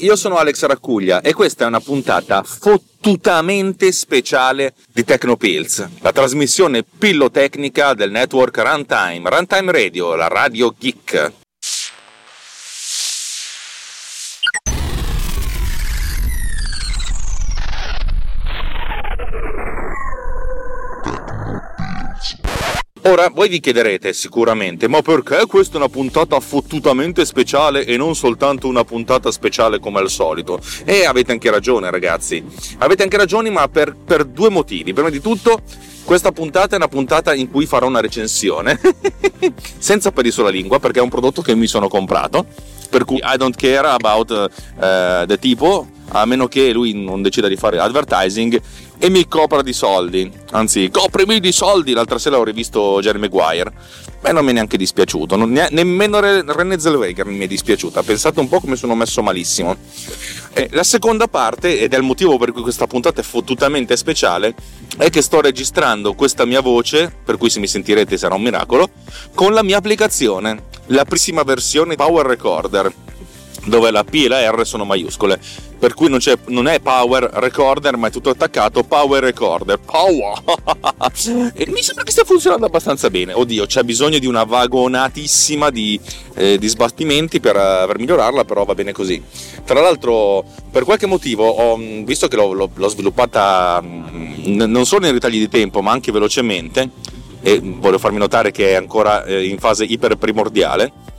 io sono Alex Raccuglia e questa è una puntata fottutamente speciale di Tecnopills, la trasmissione pillotecnica del network Runtime, Runtime Radio, la radio geek. Ora, voi vi chiederete sicuramente, ma perché questa è una puntata fottutamente speciale e non soltanto una puntata speciale come al solito? E avete anche ragione, ragazzi. Avete anche ragione, ma per, per due motivi. Prima di tutto, questa puntata è una puntata in cui farò una recensione, senza peli sulla lingua, perché è un prodotto che mi sono comprato, per cui I don't care about uh, the tipo, a meno che lui non decida di fare advertising e mi copra di soldi. Anzi, coprimi di soldi. L'altra sera ho rivisto Jerry Maguire. Beh, non mi è neanche dispiaciuto. Non, ne, nemmeno René Zellweger mi è dispiaciuta. Pensate un po' come sono messo malissimo. E la seconda parte, ed è il motivo per cui questa puntata è fottutamente speciale, è che sto registrando questa mia voce, per cui se mi sentirete sarà un miracolo, con la mia applicazione. La prima versione Power Recorder dove la P e la R sono maiuscole, per cui non, non, è Power Recorder, ma è tutto attaccato Power Recorder. Power! e mi sembra che stia funzionando abbastanza bene. Oddio, c'è bisogno di una vagonatissima di, eh, di sbattimenti per, per, migliorarla, però va bene così. Tra l'altro, per qualche motivo, ho, visto che l'ho, l'ho, l'ho sviluppata mh, non solo in ritagli di tempo, ma anche velocemente, e voglio farmi notare che è ancora eh, in fase iper primordiale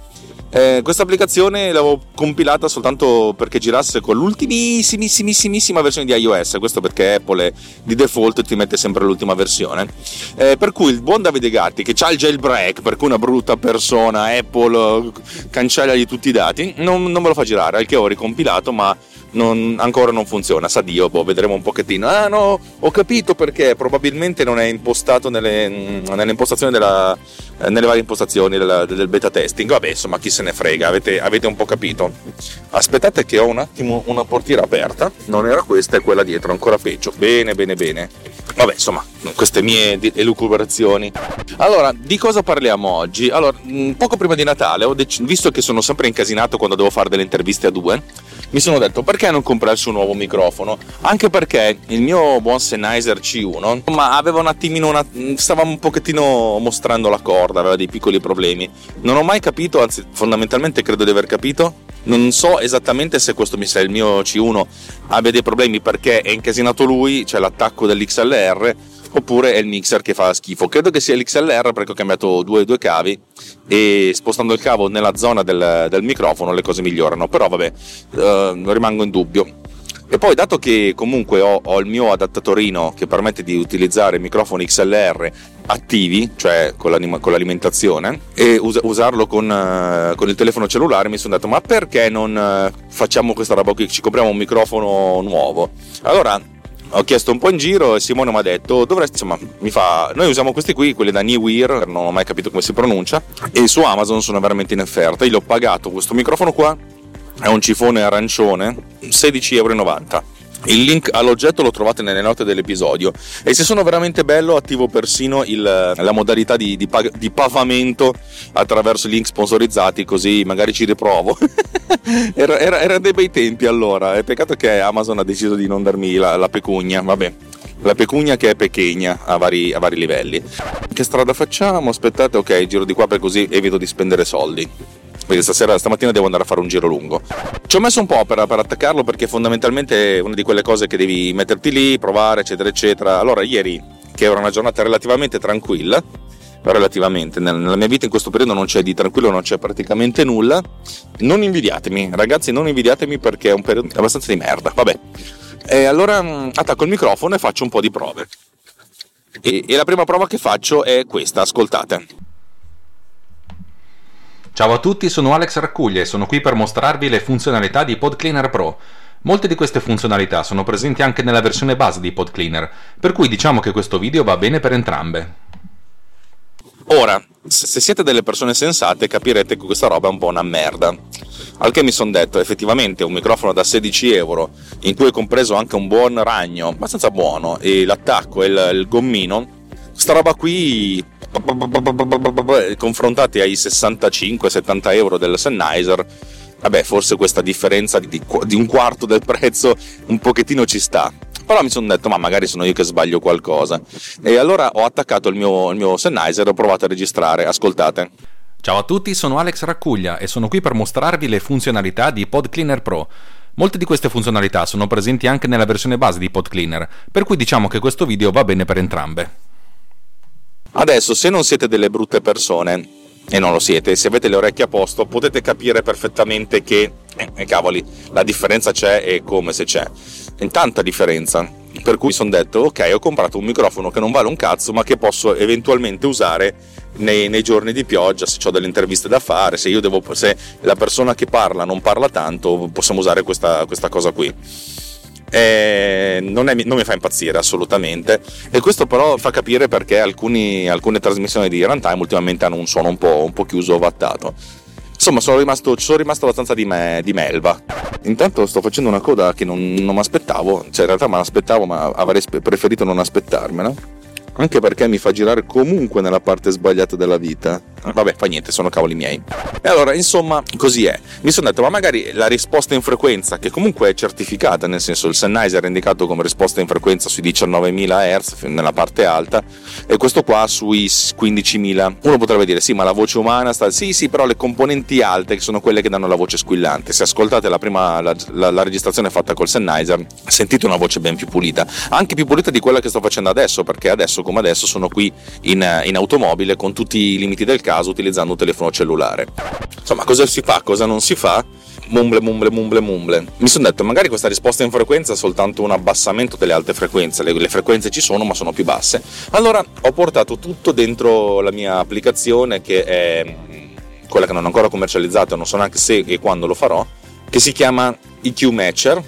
eh, questa applicazione l'avevo compilata soltanto perché girasse con l'ultimissimissima versione di iOS, questo perché Apple di default ti mette sempre l'ultima versione. Eh, per cui il buon Davide Gatti, che ha il jailbreak, per cui una brutta persona, Apple cancellagli tutti i dati, non, non me lo fa girare, al che ho ricompilato, ma non, ancora non funziona. Sa Dio, boh, vedremo un pochettino. Ah no, ho capito perché probabilmente non è impostato nelle, nelle impostazioni della, nelle varie impostazioni del, del, beta testing. Vabbè, insomma, chi se ne frega, avete, avete, un po' capito. Aspettate che ho un attimo una portiera aperta. Non era questa, è quella dietro, ancora peggio. Bene, bene, bene. Vabbè, insomma, queste mie elucubrazioni. Allora, di cosa parliamo oggi? Allora, poco prima di Natale, dec- visto che sono sempre incasinato quando devo fare delle interviste a due, mi sono detto perché non comprarsi un nuovo microfono? Anche perché il mio buon Sennheiser C1 ma aveva un attimino una, stava un pochettino mostrando la corda, aveva dei piccoli problemi. Non ho mai capito, anzi fondamentalmente credo di aver capito. Non so esattamente se questo mi sa il mio C1 abbia dei problemi perché è incasinato lui, c'è l'attacco dell'XLR oppure è il mixer che fa schifo. Credo che sia l'XLR perché ho cambiato due, due cavi e spostando il cavo nella zona del, del microfono le cose migliorano, però vabbè, eh, rimango in dubbio. E poi, dato che comunque ho, ho, il mio adattatorino che permette di utilizzare microfoni XLR attivi, cioè con, con l'alimentazione, e us- usarlo con, uh, con, il telefono cellulare, mi sono detto: ma perché non uh, facciamo questa roba qui? Ci compriamo un microfono nuovo. Allora ho chiesto un po' in giro e Simone mi ha detto dovresti insomma mi fa noi usiamo questi qui quelli da Newear non ho mai capito come si pronuncia e su Amazon sono veramente in offerta io l'ho pagato questo microfono qua è un cifone arancione 16,90 euro il link all'oggetto lo trovate nelle note dell'episodio e se sono veramente bello attivo persino il, la modalità di, di, di, pavamento attraverso i link sponsorizzati così magari ci riprovo. era, era, era, dei bei tempi allora, è peccato che Amazon ha deciso di non darmi la, la pecugna, vabbè. La pecugna che è pechegna a vari, a vari livelli. Che strada facciamo? Aspettate, ok, giro di qua per così evito di spendere soldi perché stasera, stamattina devo andare a fare un giro lungo. Ci ho messo un po' per, per, attaccarlo perché fondamentalmente è una di quelle cose che devi metterti lì, provare, eccetera, eccetera. Allora, ieri, che era una giornata relativamente tranquilla, relativamente, nella mia vita in questo periodo non c'è di tranquillo, non c'è praticamente nulla, non invidiatemi, ragazzi, non invidiatemi perché è un periodo abbastanza di merda. Vabbè. E allora mm, attacco il microfono e faccio un po' di prove. E, e la prima prova che faccio è questa, ascoltate. Ciao a tutti, sono Alex Raccuglia e sono qui per mostrarvi le funzionalità di PodCleaner Pro. Molte di queste funzionalità sono presenti anche nella versione base di PodCleaner, per cui diciamo che questo video va bene per entrambe. Ora, se siete delle persone sensate capirete che questa roba è un po' una merda. Al che mi sono detto, effettivamente un microfono da 16 euro, in cui è compreso anche un buon ragno, abbastanza buono, e l'attacco e il, il gommino, sta roba qui confrontati ai 65-70 euro del Sennheiser vabbè forse questa differenza di, di, un quarto del prezzo un pochettino ci sta però mi sono detto ma magari sono io che sbaglio qualcosa e allora ho attaccato il mio, il mio Sennheiser e ho provato a registrare ascoltate Ciao a tutti, sono Alex Raccuglia e sono qui per mostrarvi le funzionalità di PodCleaner Pro. Molte di queste funzionalità sono presenti anche nella versione base di PodCleaner, per cui diciamo che questo video va bene per entrambe. Adesso, se non siete delle brutte persone, e non lo siete, se avete le orecchie a posto, potete capire perfettamente che, eh, cavoli, la differenza c'è e come se c'è. È tanta differenza. Per cui sono detto, ok, ho comprato un microfono che non vale un cazzo, ma che posso eventualmente usare nei, nei giorni di pioggia, se ho delle interviste da fare, se, devo, se la persona che parla non parla tanto, possiamo usare questa, questa cosa qui eh, non, è, non, mi fa impazzire assolutamente. E questo però fa capire perché alcuni, alcune trasmissioni di runtime ultimamente hanno un suono un po', un po chiuso vattato insomma sono rimasto, sono rimasto abbastanza di, me, di, melva. Intanto sto facendo una coda che non, non mi aspettavo cioè in realtà me l'aspettavo ma avrei preferito non aspettarmela anche perché mi fa girare comunque nella parte sbagliata della vita Vabbè, fa niente, sono cavoli miei. E allora, insomma, così è. Mi sono detto, ma magari la risposta in frequenza, che comunque è certificata, nel senso il Sennheiser è indicato come risposta in frequenza sui 19.000 Hz nella parte alta, e questo qua sui 15.000. Uno potrebbe dire, sì, ma la voce umana sta... Sì, sì, però le componenti alte, che sono quelle che danno la voce squillante. Se ascoltate la prima, la, la, la registrazione fatta col Sennheiser, sentite una voce ben più pulita. Anche più pulita di quella che sto facendo adesso, perché adesso come adesso sono qui in, in automobile con tutti i limiti del caso utilizzando un telefono cellulare. Insomma, cosa si fa, cosa non si fa? Mumble, mumble, mumble, mumble. Mi sono detto, magari questa risposta in frequenza è soltanto un abbassamento delle alte frequenze, le, le, frequenze ci sono ma sono più basse. Allora ho portato tutto dentro la mia applicazione che è quella che non ho ancora commercializzato, non so neanche se e quando lo farò, che si chiama EQ Matcher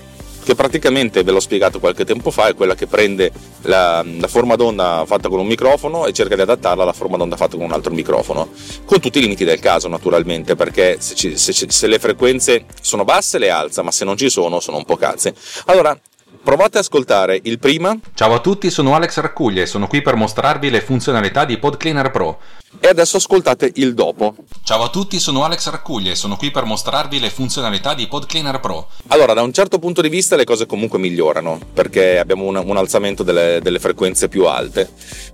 che praticamente ve l'ho spiegato qualche tempo fa, è quella che prende la, la, forma d'onda fatta con un microfono e cerca di adattarla alla forma d'onda fatta con un altro microfono, con tutti i limiti del caso naturalmente, perché se, ci, se, se le frequenze sono basse le alza, ma se non ci sono sono un po' cazze. Allora, Provate ad ascoltare il prima. Ciao a tutti, sono Alex Raccuglia e sono qui per mostrarvi le funzionalità di PodCleaner Pro. E adesso ascoltate il dopo. Ciao a tutti, sono Alex Raccuglia e sono qui per mostrarvi le funzionalità di PodCleaner Pro. Allora, da un certo punto di vista le cose comunque migliorano, perché abbiamo un, un alzamento delle, delle frequenze più alte.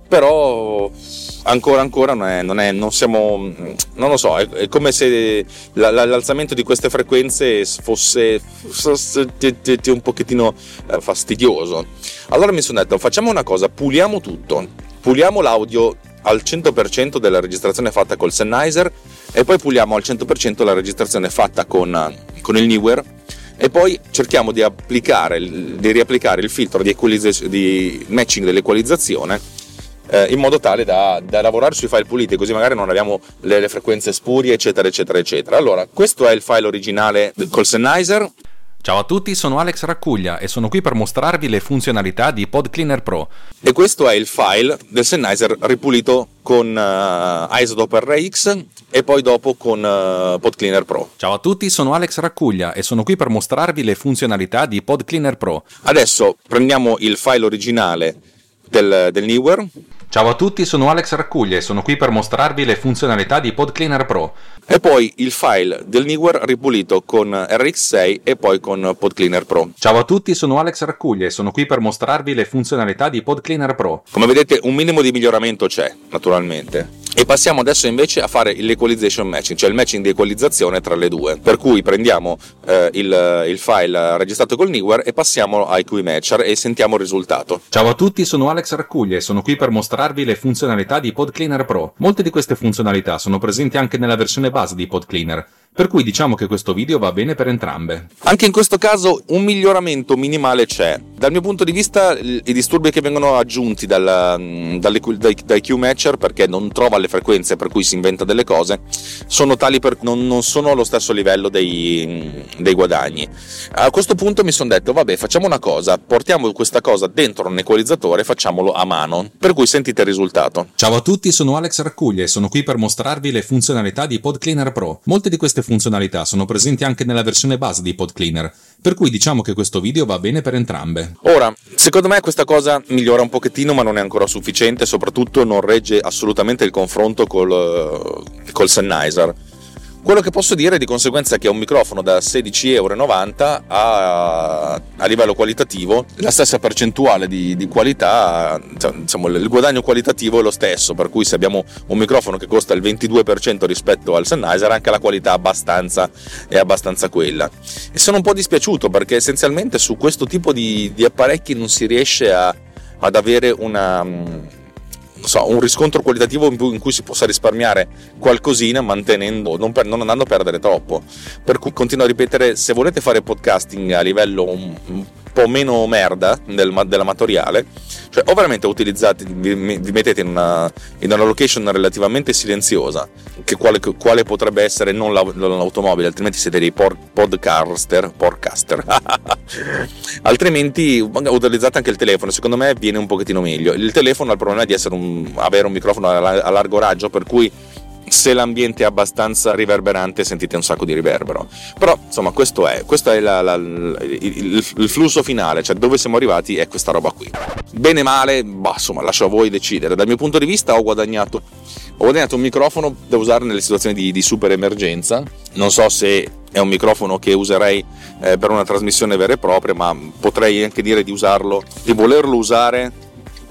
Però ancora ancora non, è, non, è, non siamo non lo so è, è come se la, la, l'alzamento di queste frequenze fosse, fosse un pochettino eh, fastidioso allora mi sono detto facciamo una cosa puliamo tutto puliamo l'audio al 100% della registrazione fatta col Sennheiser e poi puliamo al 100% la registrazione fatta con, con il Newer e poi cerchiamo di, applicare, di riapplicare il filtro di, di matching dell'equalizzazione eh, in modo tale da, da, lavorare sui file puliti, così magari non abbiamo le, le, frequenze spurie, eccetera, eccetera, eccetera. Allora, questo è il file originale col Sennheiser. Ciao a tutti, sono Alex Raccuglia e sono qui per mostrarvi le funzionalità di PodCleaner Pro. E questo è il file del Sennheiser ripulito con uh, Isotope RX e poi dopo con uh, PodCleaner Pro. Ciao a tutti, sono Alex Raccuglia e sono qui per mostrarvi le funzionalità di PodCleaner Pro. Adesso prendiamo il file originale del, del Newer Ciao a tutti, sono Alex Raccuglia e sono qui per mostrarvi le funzionalità di PodCleaner Pro. E poi il file del Newer ripulito con RX6 e poi con PodCleaner Pro. Ciao a tutti, sono Alex Raccuglia e sono qui per mostrarvi le funzionalità di PodCleaner Pro. Come vedete un minimo di miglioramento c'è, naturalmente. E passiamo adesso invece a fare l'equalization matching, cioè il matching di equalizzazione tra le due. Per cui prendiamo eh, il, il, file registrato col Newer e passiamo a IQ Matcher e sentiamo il risultato. Ciao a tutti, sono Alex Raccuglia e sono qui per mostrarvi mostrarvi le funzionalità di PodCleaner Pro. Molte di queste funzionalità sono presenti anche nella versione base di PodCleaner, per cui diciamo che questo video va bene per entrambe. Anche in questo caso un miglioramento minimale c'è. Dal mio punto di vista i disturbi che vengono aggiunti dal, mm, dalle, dai, dai Q-Matcher perché non trova le frequenze per cui si inventa delle cose sono tali per non, non sono allo stesso livello dei, mm, dei guadagni. A questo punto mi sono detto vabbè facciamo una cosa, portiamo questa cosa dentro un equalizzatore e facciamolo a mano. Per cui sentite il risultato. Ciao a tutti, sono Alex Raccuglia e sono qui per mostrarvi le funzionalità di PodCleaner Pro. Molte di queste funzionalità sono presenti anche nella versione base di PodCleaner, per cui diciamo che questo video va bene per entrambe. Ora, secondo me questa cosa migliora un pochettino, ma non è ancora sufficiente, soprattutto non regge assolutamente il confronto col, col Sennheiser quello che posso dire di conseguenza è che un microfono da 16,90 euro a, a livello qualitativo la stessa percentuale di, di qualità, diciamo, il guadagno qualitativo è lo stesso, per cui se abbiamo un microfono che costa il 22% rispetto al Sennheiser, anche la qualità abbastanza, è abbastanza quella. E sono un po' dispiaciuto perché essenzialmente su questo tipo di, di apparecchi non si riesce a, ad avere una so, un riscontro qualitativo in cui si possa risparmiare qualcosina mantenendo, non, per, non, andando a perdere troppo. Per cui continuo a ripetere, se volete fare podcasting a livello un po' meno merda del, dell'amatoriale, cioè o veramente utilizzate, vi, vi mettete in una, in una, location relativamente silenziosa, che quale, quale potrebbe essere non, la, non, l'automobile, altrimenti siete dei por, podcaster, podcaster. altrimenti utilizzate anche il telefono, secondo me viene un pochettino meglio. Il telefono ha il problema di un, avere un microfono a largo raggio, per cui se l'ambiente è abbastanza riverberante sentite un sacco di riverbero. Però insomma questo è, questo è la, la, il, il, flusso finale, cioè dove siamo arrivati è questa roba qui. Bene o male, bah, insomma lascio a voi decidere. Dal mio punto di vista ho guadagnato, ho guadagnato un microfono da usare nelle situazioni di, di super emergenza. Non so se è un microfono che userei eh, per una trasmissione vera e propria, ma potrei anche dire di usarlo, di volerlo usare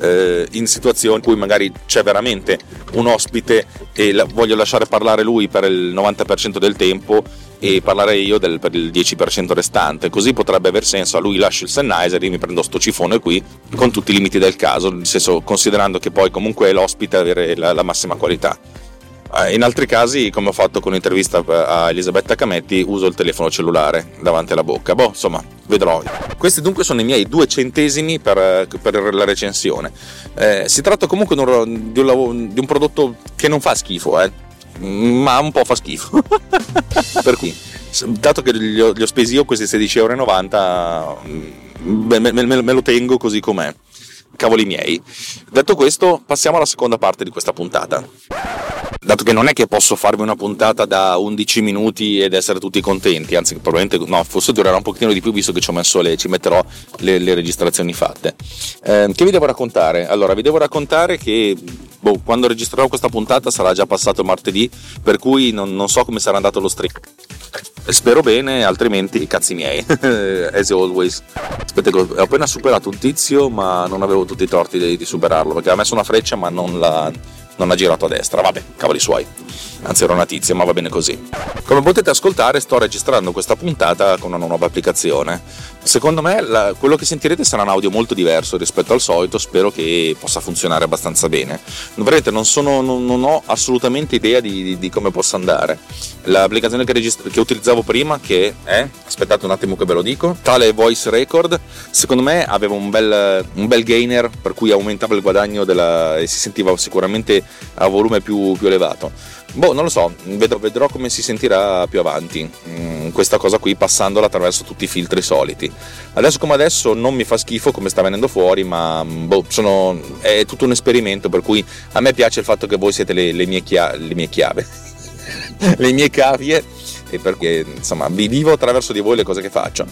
eh, in situazioni in cui magari c'è veramente un ospite e la, voglio lasciare parlare lui per il 90% del tempo e parlare io del, per il 10% restante, così potrebbe aver senso, a lui lascio il Sennheiser, io mi prendo sto cifone qui con tutti i limiti del caso, nel senso considerando che poi comunque l'ospite avere la, la massima qualità. Eh, in altri casi, come ho fatto con l'intervista a Elisabetta Cametti, uso il telefono cellulare davanti alla bocca. Boh, insomma, vedrò. Questi dunque sono i miei due centesimi per, per la recensione. Eh, si tratta comunque di un, di, un, di un, prodotto che non fa schifo, eh, ma un po' fa schifo. per cui, dato che li ho, li ho spesi io questi 16,90 euro, mm, me, me, me lo tengo così com'è. Cavoli miei. Detto questo, passiamo alla seconda parte di questa puntata dato che non è che posso farvi una puntata da 11 minuti ed essere tutti contenti, anzi probabilmente no, forse durerà un pochettino di più visto che ci, le, ci metterò le, le, registrazioni fatte. Eh, che vi devo raccontare? Allora, vi devo raccontare che boh, quando registrerò questa puntata sarà già passato martedì, per cui non, non so come sarà andato lo stream. Spero bene, altrimenti cazzi miei, as always. Aspetta, ho appena superato un tizio, ma non avevo tutti i torti di, di superarlo, perché ha messo una freccia ma non la non ha girato a destra, vabbè, cavoli suoi. Anzi era una tizia, ma va bene così. Come potete ascoltare sto registrando questa puntata con una nuova applicazione. Secondo me la, quello che sentirete sarà un audio molto diverso rispetto al solito, spero che possa funzionare abbastanza bene. Vedete, non, sono, non, non ho assolutamente idea di, di, di, come possa andare. L'applicazione che, registra, che utilizzavo prima, che è, aspettate un attimo che ve lo dico, tale Voice Record, secondo me aveva un bel, un bel gainer per cui aumentava il guadagno della, e si sentiva sicuramente a volume più, più elevato. Boh, non lo so, vedrò, vedrò come si sentirà più avanti mm, questa cosa qui passandola attraverso tutti i filtri soliti. Adesso come adesso non mi fa schifo come sta venendo fuori, ma mm, boh, sono, è tutto un esperimento per cui a me piace il fatto che voi siete le, le mie, chia- le mie chiave, le mie cavie e perché insomma vi vivo attraverso di voi le cose che faccio.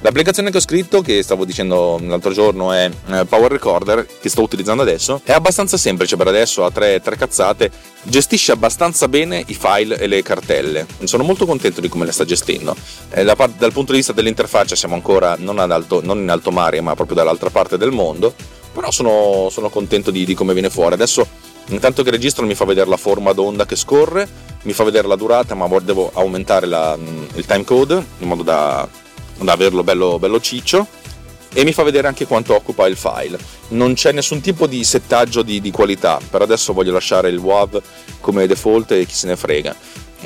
L'applicazione che ho scritto, che stavo dicendo l'altro giorno, è eh, Power Recorder, che sto utilizzando adesso, è abbastanza semplice per adesso, ha tre, tre cazzate, gestisce abbastanza bene i file e le cartelle. Sono molto contento di come le sta gestendo. Eh, dal punto di vista dell'interfaccia siamo ancora non, alto, non, in alto mare, ma proprio dall'altra parte del mondo, però sono, sono contento di, di come viene fuori. Adesso Intanto che registro mi fa vedere la forma d'onda che scorre, mi fa vedere la durata, ma devo aumentare la, il time code in modo da, da averlo bello, bello ciccio e mi fa vedere anche quanto occupa il file. Non c'è nessun tipo di settaggio di, di qualità, per adesso voglio lasciare il WAV come default e chi se ne frega.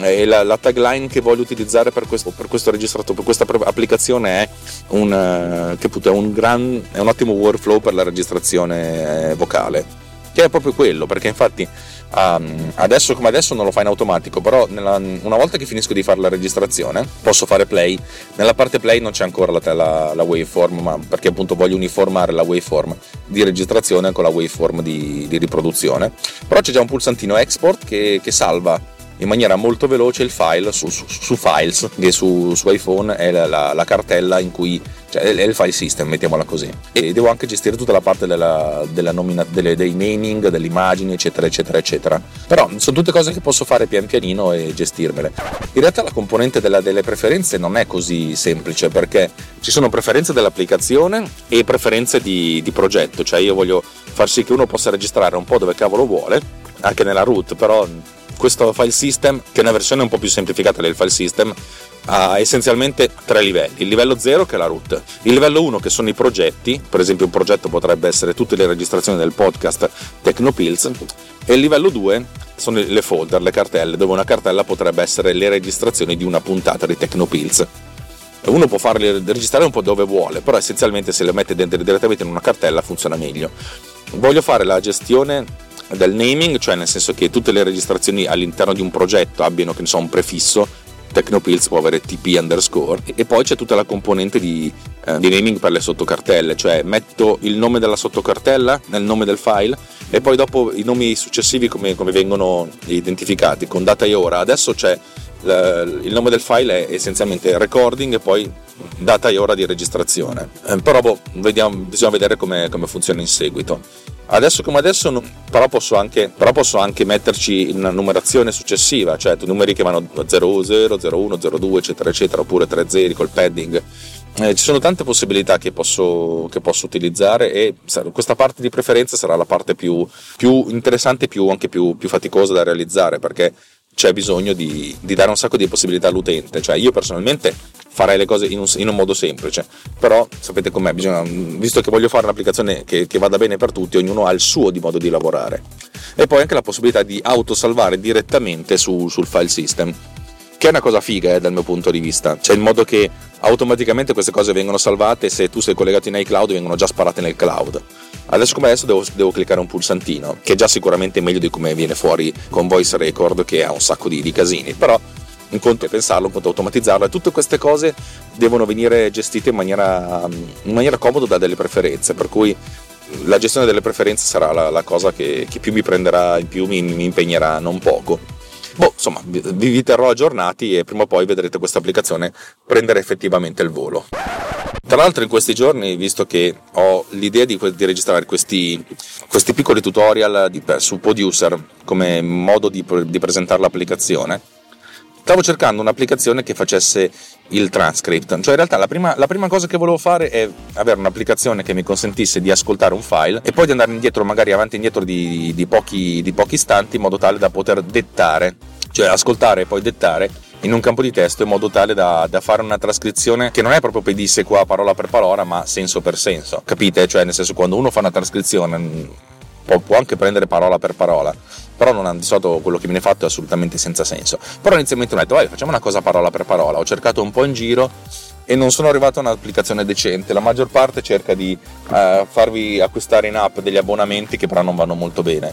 E la, la, tagline che voglio utilizzare per questo, per questo registrato, per questa applicazione è un, uh, è, un gran, è un ottimo workflow per la registrazione eh, vocale, che è proprio quello, perché infatti Um, adesso come adesso non lo fa in automatico, però nella, una volta che finisco di fare la registrazione posso fare play. Nella parte play non c'è ancora la, la, la waveform, ma perché appunto voglio uniformare la waveform di registrazione con la waveform di, di riproduzione. Però c'è già un pulsantino export che, che salva in maniera molto veloce il file su, su, su Files, che su, su, iPhone è la, la, la, cartella in cui cioè è il file system, mettiamola così. E devo anche gestire tutta la parte della, della nomina, delle, dei naming, delle immagini, eccetera, eccetera, eccetera. Però sono tutte cose che posso fare pian pianino e gestirmele. In realtà la componente della, delle preferenze non è così semplice perché ci sono preferenze dell'applicazione e preferenze di, di progetto, cioè io voglio far sì che uno possa registrare un po' dove cavolo vuole, anche nella root, però questo file system, che è una versione un po' più semplificata del file system, ha essenzialmente tre livelli. Il livello 0 che è la root, il livello 1 che sono i progetti, per esempio un progetto potrebbe essere tutte le registrazioni del podcast Technopills, e il livello 2 sono le folder, le cartelle, dove una cartella potrebbe essere le registrazioni di una puntata di Technopills. Uno può farle registrare un po' dove vuole, però essenzialmente se le mette direttamente in una cartella funziona meglio. Voglio fare la gestione del naming, cioè nel senso che tutte le registrazioni all'interno di un progetto abbiano che ne so, un prefisso, Technopills può avere TP underscore e poi c'è tutta la componente di, eh, di, naming per le sottocartelle, cioè metto il nome della sottocartella nel nome del file e poi dopo i nomi successivi come, come vengono identificati con data e ora. Adesso c'è il nome del file è essenzialmente recording e poi data e ora di registrazione. Eh, però boh, vediamo, bisogna vedere come, come funziona in seguito. Adesso come adesso, però posso, anche, però posso anche metterci una numerazione successiva, cioè numeri che vanno 00, 01, 02, eccetera, eccetera, oppure 3 zeri col padding. Eh, ci sono tante possibilità che posso, che posso, utilizzare e questa parte di preferenza sarà la parte più, più interessante e anche più, più faticosa da realizzare perché c'è bisogno di, di, dare un sacco di possibilità all'utente. Cioè, io personalmente farei le cose in un, in un modo semplice, però sapete com'è, bisogna, visto che voglio fare un'applicazione che, che, vada bene per tutti, ognuno ha il suo di modo di lavorare. E poi anche la possibilità di autosalvare direttamente su, sul file system, che è una cosa figa eh, dal mio punto di vista, cioè in modo che automaticamente queste cose vengono salvate se tu sei collegato in iCloud vengono già sparate nel cloud. Adesso come adesso devo, devo, cliccare un pulsantino, che è già sicuramente meglio di come viene fuori con Voice Record che ha un sacco di, di casini, però un conto è pensarlo, un conto è automatizzarlo e tutte queste cose devono venire gestite in maniera, in maniera comoda da delle preferenze, per cui la gestione delle preferenze sarà la, la cosa che, che, più mi prenderà, più mi, mi impegnerà non poco. Boh, insomma, vi, vi terrò aggiornati e prima o poi vedrete questa applicazione prendere effettivamente il volo. Tra l'altro in questi giorni, visto che ho l'idea di, di registrare questi, questi, piccoli tutorial di, su Producer come modo di, di presentare l'applicazione, stavo cercando un'applicazione che facesse il transcript. Cioè, in realtà, la prima, la prima, cosa che volevo fare è avere un'applicazione che mi consentisse di ascoltare un file e poi di andare indietro, magari avanti e indietro di, di, pochi, di pochi istanti, in modo tale da poter dettare, cioè ascoltare e poi dettare in un campo di testo in modo tale da, da, fare una trascrizione che non è proprio pedisse qua parola per parola ma senso per senso capite? cioè nel senso quando uno fa una trascrizione può, anche prendere parola per parola però non di solito quello che viene fatto è assolutamente senza senso però inizialmente ho detto vai facciamo una cosa parola per parola ho cercato un po' in giro e non sono arrivato a un'applicazione decente. La maggior parte cerca di uh, farvi acquistare in app degli abbonamenti che però non vanno molto bene.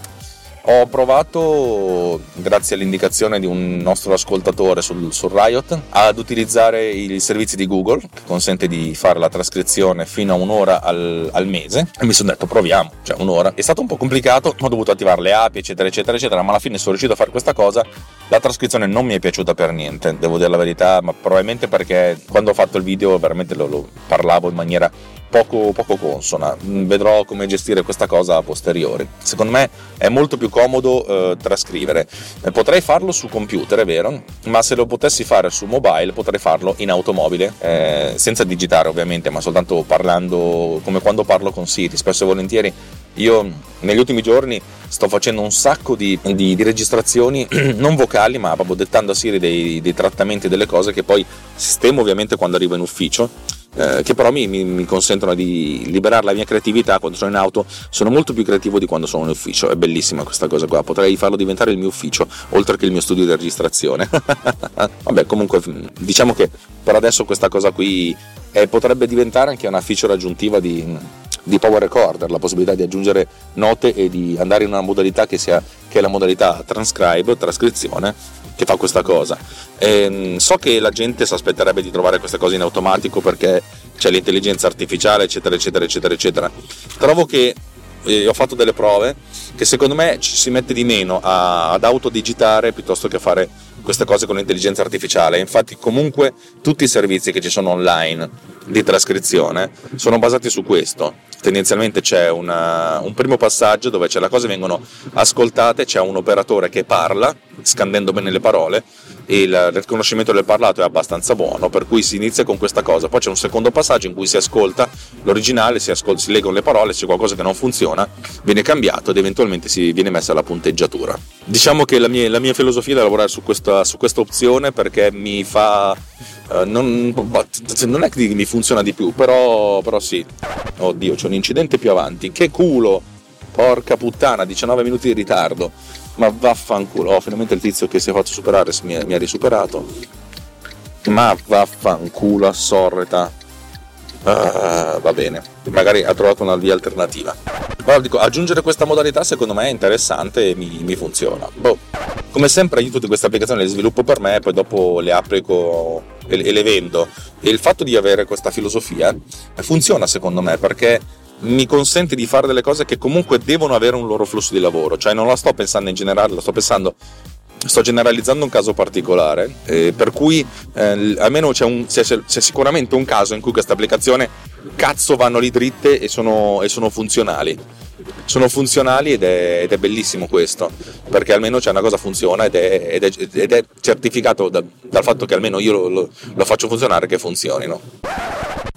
Ho provato, grazie all'indicazione di un nostro ascoltatore sul, sul, Riot, ad utilizzare i servizi di Google, che consente di fare la trascrizione fino a un'ora al, al mese, e mi sono detto proviamo, cioè un'ora. È stato un po' complicato, ho dovuto attivare le api, eccetera, eccetera, eccetera, ma alla fine sono riuscito a fare questa cosa. La trascrizione non mi è piaciuta per niente, devo dire la verità, ma probabilmente perché quando ho fatto il video veramente lo, lo parlavo in maniera poco, poco consona. Mm, vedrò come gestire questa cosa a posteriori. Secondo me è molto più comodo eh, trascrivere. Eh, potrei farlo su computer, è vero, ma se lo potessi fare su mobile potrei farlo in automobile, eh, senza digitare ovviamente, ma soltanto parlando come quando parlo con Siri. Spesso e volentieri io negli ultimi giorni sto facendo un sacco di, di, di registrazioni, non vocali, ma proprio dettando a Siri dei, dei trattamenti delle cose che poi sistemo ovviamente quando arrivo in ufficio eh, che però mi, mi, mi, consentono di liberare la mia creatività quando sono in auto, sono molto più creativo di quando sono in ufficio, è bellissima questa cosa qua, potrei farlo diventare il mio ufficio, oltre che il mio studio di registrazione. Vabbè, comunque diciamo che per adesso questa cosa qui eh, potrebbe diventare anche una feature aggiuntiva di, di Power Recorder, la possibilità di aggiungere note e di andare in una modalità che, sia, che è la modalità transcribe, trascrizione, che fa questa cosa. E, ehm, so che la gente si aspetterebbe di trovare queste cose in automatico perché c'è l'intelligenza artificiale, eccetera, eccetera, eccetera, eccetera. Trovo che ho fatto delle prove che secondo me ci si mette di meno a, ad autodigitare piuttosto che a fare queste cose con l'intelligenza artificiale. Infatti, comunque, tutti i servizi che ci sono online di trascrizione sono basati su questo. Tendenzialmente c'è una, un primo passaggio dove le cose vengono ascoltate, c'è un operatore che parla, scandendo bene le parole, il riconoscimento del parlato è abbastanza buono, per cui si inizia con questa cosa. Poi c'è un secondo passaggio in cui si ascolta l'originale, si, ascolta, si leggono le parole, se c'è qualcosa che non funziona, viene cambiato ed eventualmente si viene messa la punteggiatura. Diciamo che la mia, la mia filosofia è lavorare su questa, su questa opzione perché mi fa Uh, non, non, è che mi funziona di più, però, però sì. Oddio, c'è un incidente più avanti. Che culo! Porca puttana, 19 minuti di ritardo. Ma vaffanculo. Finalmente il tizio che si è fatto superare mi, mi ha risuperato. Ma vaffanculo, assorreta. Uh, va bene, magari ha trovato una via alternativa. Però dico, aggiungere questa modalità secondo me è interessante e mi, mi funziona. Boh. Come sempre io tutte queste applicazioni le sviluppo per me, poi dopo le applico e, e le vendo. E il fatto di avere questa filosofia funziona secondo me perché mi consente di fare delle cose che comunque devono avere un loro flusso di lavoro, cioè non la sto pensando in generale, la sto pensando sto generalizzando un caso particolare, eh, per cui eh, almeno c'è, un, c'è, c'è, sicuramente un caso in cui queste applicazioni cazzo vanno lì dritte e sono, e sono funzionali. Sono funzionali ed è, ed è, bellissimo questo, perché almeno c'è una cosa funziona ed è, ed è, ed è certificato da, dal fatto che almeno io lo, lo, lo faccio funzionare che funzionino.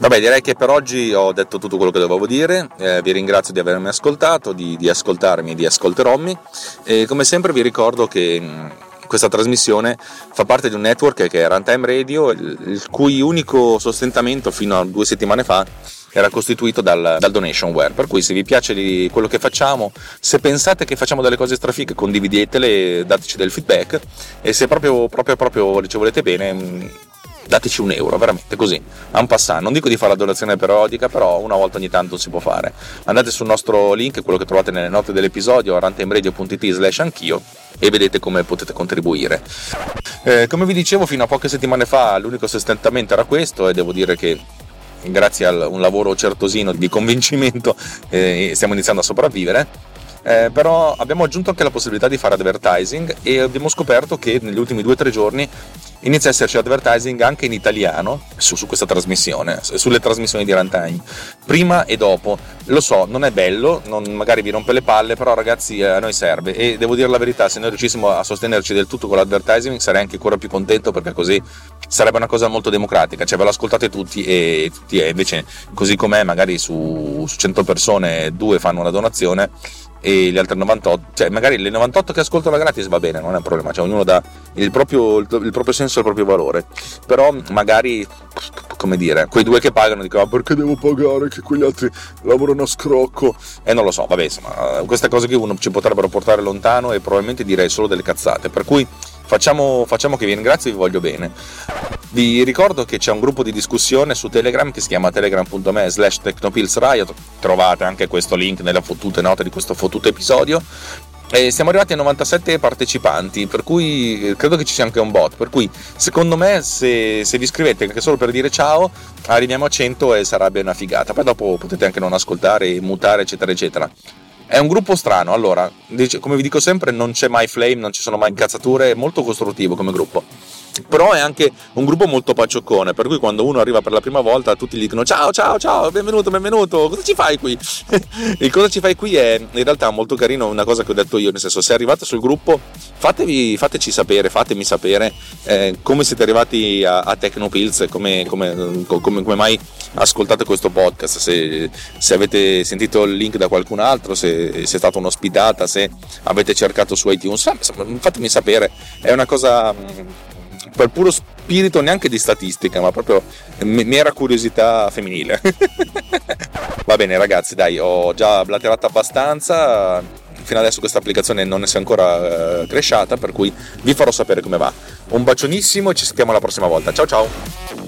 Vabbè, direi che per oggi ho detto tutto quello che dovevo dire. Eh, vi ringrazio di avermi ascoltato, di, di ascoltarmi, di ascolterommi. E come sempre vi ricordo che mm, questa trasmissione fa parte di un network che è Runtime Radio, il, cui unico sostentamento fino a due settimane fa era costituito dal, dal, donationware. Per cui se vi piace quello che facciamo, se pensate che facciamo delle cose strafighe, condividetele, dateci del feedback e se proprio, proprio, proprio ci volete bene mm, dateci un euro, veramente così, un passant. Non dico di fare la donazione periodica, però una volta ogni tanto si può fare. Andate sul nostro link, quello che trovate nelle note dell'episodio, rantimeradio.it slash anch'io, e vedete come potete contribuire. Eh, come vi dicevo, fino a poche settimane fa l'unico sostentamento era questo e devo dire che grazie a un lavoro certosino di convincimento eh, stiamo iniziando a sopravvivere eh, però abbiamo aggiunto anche la possibilità di fare advertising e abbiamo scoperto che negli ultimi due o tre giorni inizia a esserci advertising anche in italiano su, su, questa trasmissione, sulle trasmissioni di Runtime, prima e dopo. Lo so, non è bello, non, magari vi rompe le palle, però ragazzi a noi serve. E devo dire la verità, se noi riuscissimo a sostenerci del tutto con l'advertising sarei anche ancora più contento perché così sarebbe una cosa molto democratica, cioè ve lo ascoltate tutti e, tutti, e invece così com'è magari su, su 100 persone due fanno una donazione e gli altri 98, cioè magari le 98 che ascoltano gratis va bene, non è un problema, cioè ognuno dà il proprio, il proprio senso e il proprio valore, però magari, come dire, quei due che pagano dicono ah, perché devo pagare? Che quegli altri lavorano a scrocco. E non lo so, vabbè insomma, queste cose che uno ci potrebbero portare lontano e probabilmente direi solo delle cazzate, per cui facciamo, facciamo che vi ringrazio e vi voglio bene. Vi ricordo che c'è un gruppo di discussione su Telegram che si chiama telegram.me slash technopillsriot, trovate anche questo link nelle fottute note di questo fottuto episodio. E siamo arrivati a 97 partecipanti, per cui credo che ci sia anche un bot. Per cui secondo me, se, se vi iscrivete anche solo per dire ciao, arriviamo a 100 e sarebbe una figata. Poi dopo potete anche non ascoltare, mutare, eccetera, eccetera. È un gruppo strano, allora, come vi dico sempre, non c'è mai flame, non ci sono mai incazzature, è molto costruttivo come gruppo però è anche un gruppo molto paccioccone per cui quando uno arriva per la prima volta tutti gli dicono ciao ciao ciao benvenuto benvenuto cosa ci fai qui? Il cosa ci fai qui è in realtà molto carino una cosa che ho detto io nel senso se arrivate sul gruppo fatevi, fateci sapere fatemi sapere eh, come siete arrivati a, a Tecnopills come, come, come, come, mai ascoltate questo podcast. Se, se, avete sentito il link da qualcun altro se, se è stata un'ospitata se avete cercato su iTunes fatemi sapere. È una cosa per puro spirito neanche di statistica, ma proprio mera curiosità femminile. Va bene ragazzi, dai, ho già blatterato abbastanza. Fino adesso questa applicazione non è ancora eh, cresciata, per cui vi farò sapere come va. Un bacionissimo e ci sentiamo la prossima volta. Ciao ciao!